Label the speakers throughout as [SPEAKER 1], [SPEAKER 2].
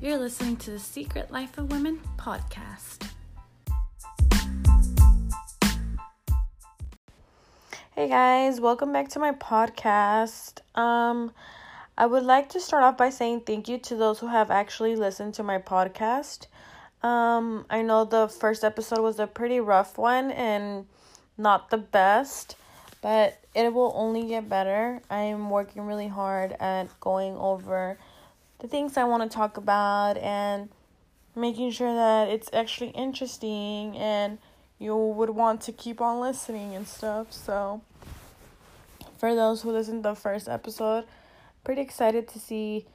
[SPEAKER 1] You're listening to the Secret Life of Women podcast. Hey guys, welcome back to my podcast. Um I would like to start off by saying thank you to those who have actually listened to my podcast. Um I know the first episode was a pretty rough one and not the best, but it will only get better. I am working really hard at going over the things I want to talk about and making sure that it's actually interesting and you would want to keep on listening and stuff. So, for those who listened to the first episode, pretty excited to see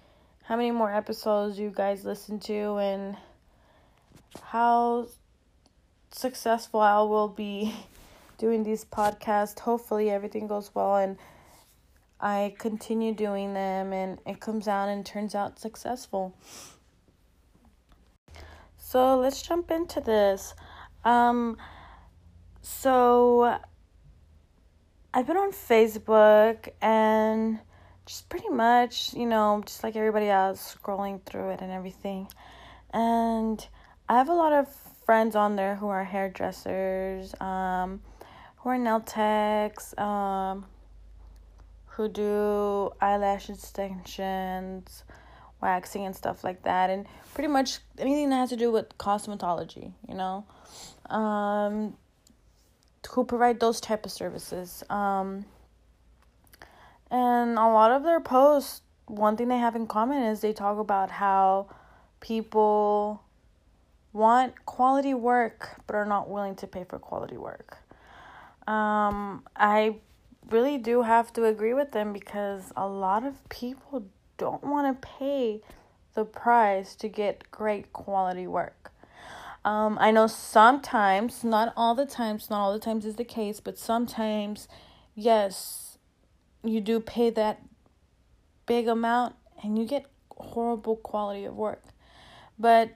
[SPEAKER 1] how many more episodes you guys listen to and how successful I will be doing these podcasts. Hopefully, everything goes well and I continue doing them and it comes out and turns out successful. So let's jump into this. Um, so I've been on Facebook and just pretty much, you know, just like everybody else, scrolling through it and everything. And I have a lot of friends on there who are hairdressers, um, who are nail techs, um, who do eyelash extensions, waxing, and stuff like that, and pretty much anything that has to do with cosmetology, you know, um, who provide those type of services. Um, and a lot of their posts, one thing they have in common is they talk about how people want quality work but are not willing to pay for quality work. Um, I really do have to agree with them because a lot of people don't want to pay the price to get great quality work. Um, I know sometimes, not all the times, not all the times is the case, but sometimes, yes, you do pay that big amount and you get horrible quality of work. But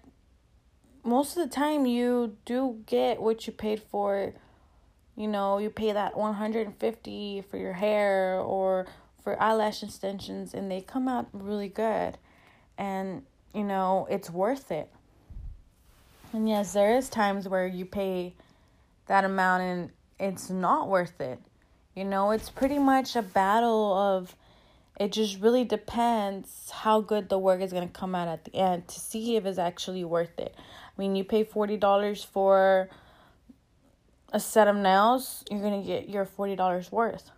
[SPEAKER 1] most of the time, you do get what you paid for you know, you pay that 150 for your hair or for eyelash extensions and they come out really good. And, you know, it's worth it. And yes, there is times where you pay that amount and it's not worth it. You know, it's pretty much a battle of it just really depends how good the work is going to come out at the end to see if it's actually worth it. I mean, you pay $40 for a set of nails, you're going to get your $40 worth.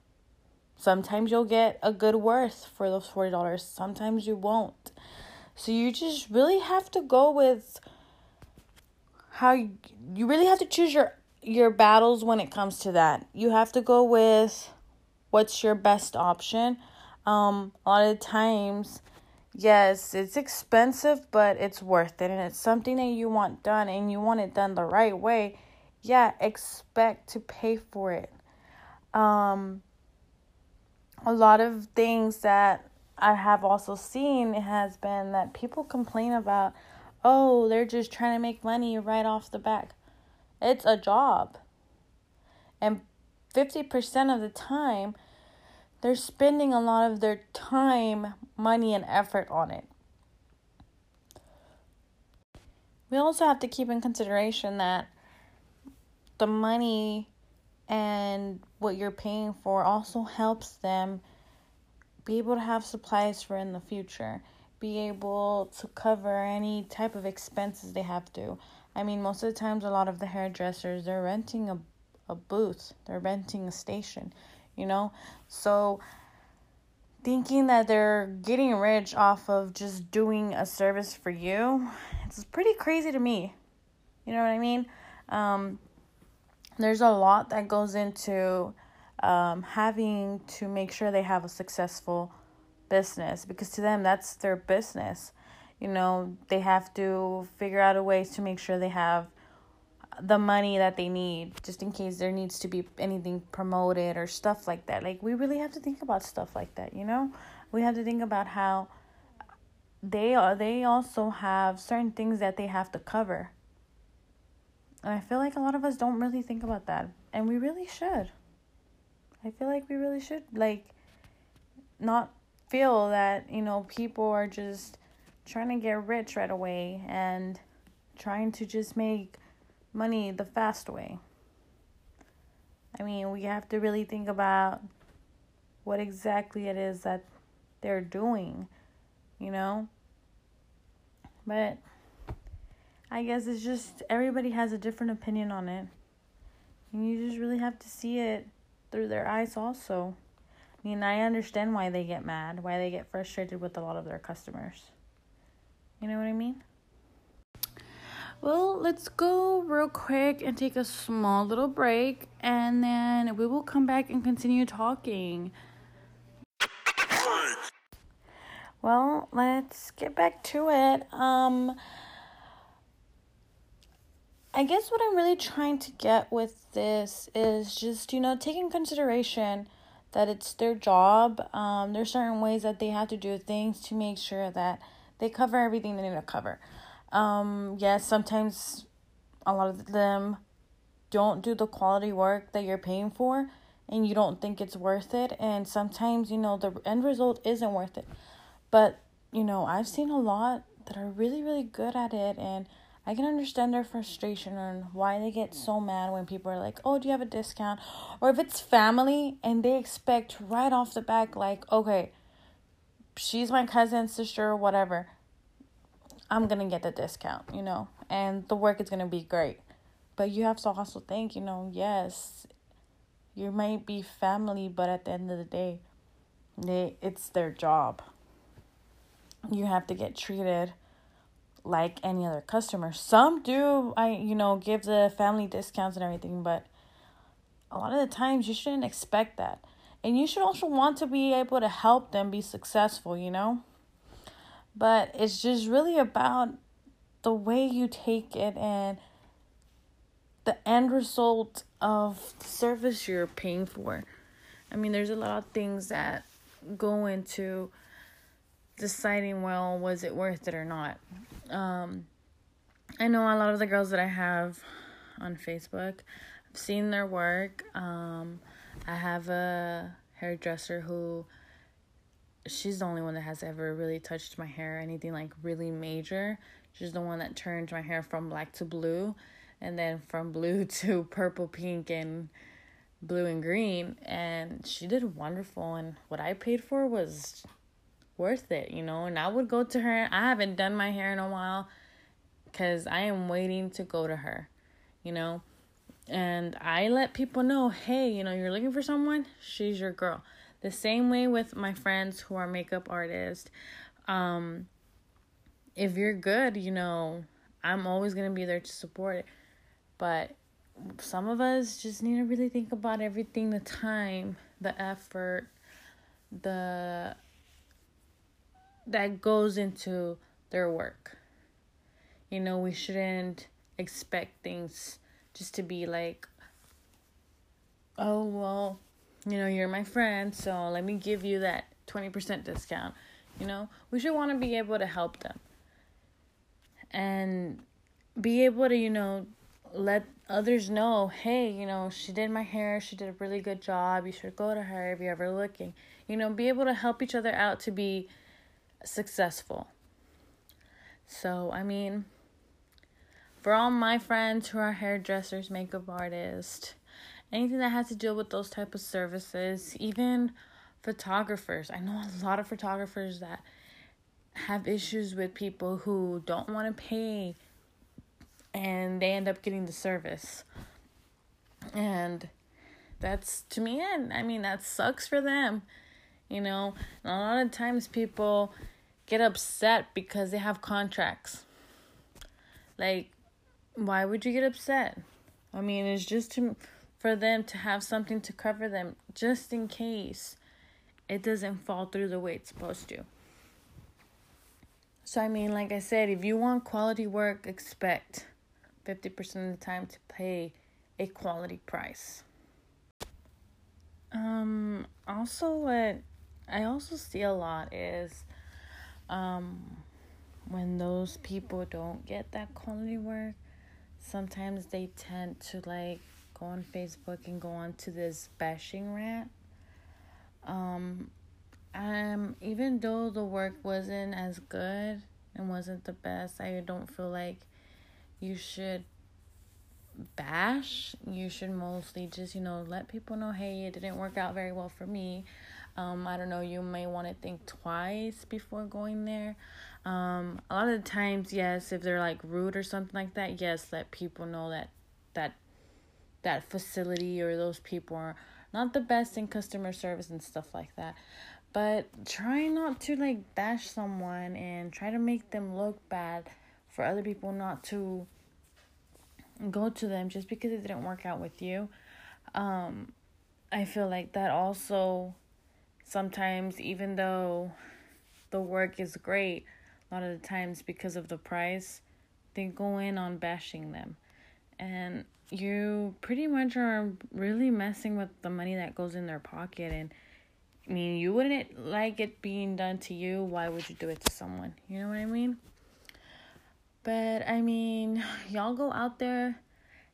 [SPEAKER 1] Sometimes you'll get a good worth for those $40, sometimes you won't. So you just really have to go with how you, you really have to choose your your battles when it comes to that. You have to go with what's your best option. Um a lot of times yes, it's expensive, but it's worth it and it's something that you want done and you want it done the right way yeah, expect to pay for it. Um, a lot of things that I have also seen has been that people complain about, oh, they're just trying to make money right off the back. It's a job. And 50% of the time, they're spending a lot of their time, money, and effort on it. We also have to keep in consideration that the money and what you're paying for also helps them be able to have supplies for in the future, be able to cover any type of expenses they have to. I mean, most of the times, a lot of the hairdressers they're renting a a booth, they're renting a station, you know, so thinking that they're getting rich off of just doing a service for you, it's pretty crazy to me. You know what I mean? Um, there's a lot that goes into um, having to make sure they have a successful business because to them that's their business. You know they have to figure out a ways to make sure they have the money that they need just in case there needs to be anything promoted or stuff like that. Like we really have to think about stuff like that you know? We have to think about how they are they also have certain things that they have to cover and I feel like a lot of us don't really think about that. And we really should. I feel like we really should, like, not feel that, you know, people are just trying to get rich right away and trying to just make money the fast way. I mean, we have to really think about what exactly it is that they're doing, you know? But I guess it's just everybody has a different opinion on it. And you just really have to see it through their eyes, also. I mean, I understand why they get mad, why they get frustrated with a lot of their customers. You know what I mean? Well, let's go real quick and take a small little break, and then we will come back and continue talking. Well, let's get back to it. Um, I guess what I'm really trying to get with this is just, you know, taking consideration that it's their job. Um, there's certain ways that they have to do things to make sure that they cover everything they need to cover. Um, yes, sometimes a lot of them don't do the quality work that you're paying for and you don't think it's worth it. And sometimes, you know, the end result isn't worth it. But, you know, I've seen a lot that are really, really good at it. And I can understand their frustration and why they get so mad when people are like, oh, do you have a discount? Or if it's family and they expect right off the back, like, okay, she's my cousin, sister, whatever. I'm going to get the discount, you know, and the work is going to be great. But you have to also think, you know, yes, you might be family, but at the end of the day, they it's their job. You have to get treated like any other customer. Some do I you know give the family discounts and everything, but a lot of the times you shouldn't expect that. And you should also want to be able to help them be successful, you know? But it's just really about the way you take it and the end result of the service you're paying for. I mean, there's a lot of things that go into deciding, well, was it worth it or not. Um, I know a lot of the girls that I have on Facebook. I've seen their work. Um, I have a hairdresser who she's the only one that has ever really touched my hair, anything like really major. She's the one that turned my hair from black to blue and then from blue to purple, pink, and blue and green. And she did wonderful. And what I paid for was worth it, you know. And I would go to her. I haven't done my hair in a while because I am waiting to go to her, you know. And I let people know, hey, you know, you're looking for someone, she's your girl. The same way with my friends who are makeup artists. Um, if you're good, you know, I'm always going to be there to support it. But some of us just need to really think about everything the time, the effort, the that goes into their work. You know, we shouldn't expect things just to be like, oh, well, you know, you're my friend, so let me give you that 20% discount. You know, we should want to be able to help them and be able to, you know, let others know, hey, you know, she did my hair, she did a really good job. You should go to her if you're ever looking. You know, be able to help each other out to be successful. So, I mean, for all my friends who are hairdressers, makeup artists, anything that has to deal with those type of services, even photographers. I know a lot of photographers that have issues with people who don't want to pay and they end up getting the service. And that's to me and I mean that sucks for them. You know, and a lot of times people get upset because they have contracts. Like why would you get upset? I mean, it's just to for them to have something to cover them just in case it doesn't fall through the way it's supposed to. So, I mean, like I said, if you want quality work, expect 50% of the time to pay a quality price. Um, also, what I also see a lot is um, when those people don't get that quality work, sometimes they tend to like go on Facebook and go on to this bashing rant. Um, um, even though the work wasn't as good and wasn't the best. I don't feel like you should bash. You should mostly just, you know, let people know, hey, it didn't work out very well for me. Um, I don't know, you may want to think twice before going there. Um, a lot of the times, yes, if they're like rude or something like that, yes, let people know that that that facility or those people are not the best in customer service and stuff like that. But try not to like bash someone and try to make them look bad for other people not to go to them just because it didn't work out with you. Um, I feel like that also sometimes, even though the work is great, a lot of the times because of the price, they go in on bashing them. And you pretty much are really messing with the money that goes in their pocket. And I mean, you wouldn't like it being done to you. Why would you do it to someone? You know what I mean? But I mean, y'all go out there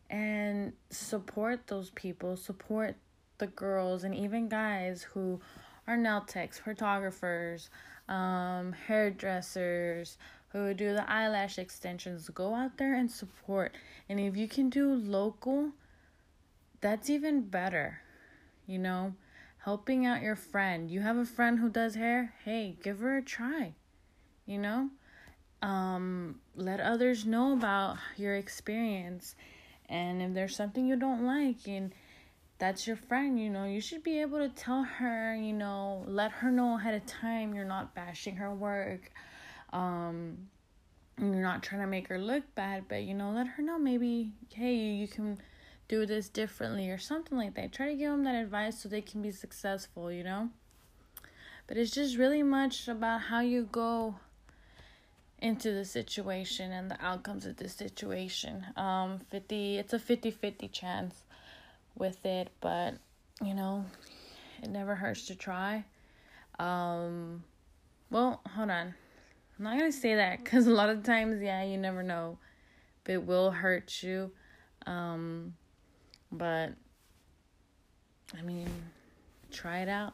[SPEAKER 1] and support those people, support the girls and even guys who are nail techs, photographers, um, hairdressers who do the eyelash extensions. Go out there and support. And if you can do local, that's even better. You know, helping out your friend. You have a friend who does hair? Hey, give her a try. You know? Um, let others know about your experience. And if there's something you don't like and that's your friend, you know, you should be able to tell her, you know, let her know ahead of time you're not bashing her work. Um you're not trying to make her look bad, but you know, let her know maybe, hey, you can do this differently or something like that. Try to give them that advice so they can be successful, you know? But it's just really much about how you go into the situation and the outcomes of the situation. Um 50 it's a 50-50 chance with it, but you know, it never hurts to try. Um, well, hold on. I'm not gonna say that because a lot of times, yeah, you never know, it will hurt you. Um, but I mean, try it out.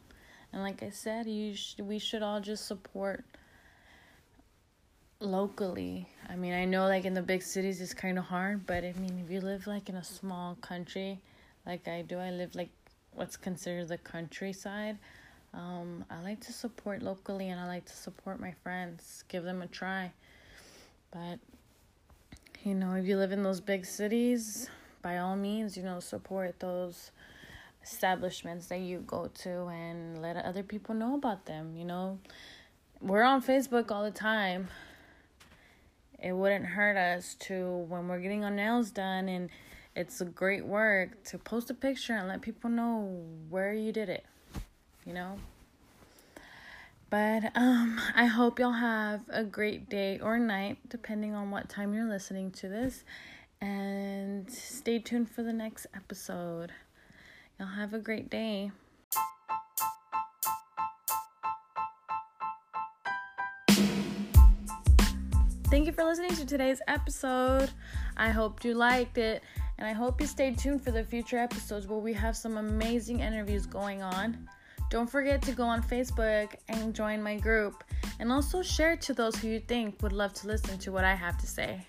[SPEAKER 1] And like I said, you sh- we should all just support locally. I mean, I know like in the big cities it's kind of hard, but I mean, if you live like in a small country, like I do. I live like what's considered the countryside. Um, I like to support locally and I like to support my friends, give them a try. But, you know, if you live in those big cities, by all means, you know, support those establishments that you go to and let other people know about them. You know, we're on Facebook all the time. It wouldn't hurt us to, when we're getting our nails done and it's a great work to post a picture and let people know where you did it, you know? But um, I hope y'all have a great day or night, depending on what time you're listening to this. And stay tuned for the next episode. Y'all have a great day. Thank you for listening to today's episode. I hope you liked it. And I hope you stay tuned for the future episodes where we have some amazing interviews going on. Don't forget to go on Facebook and join my group, and also share to those who you think would love to listen to what I have to say.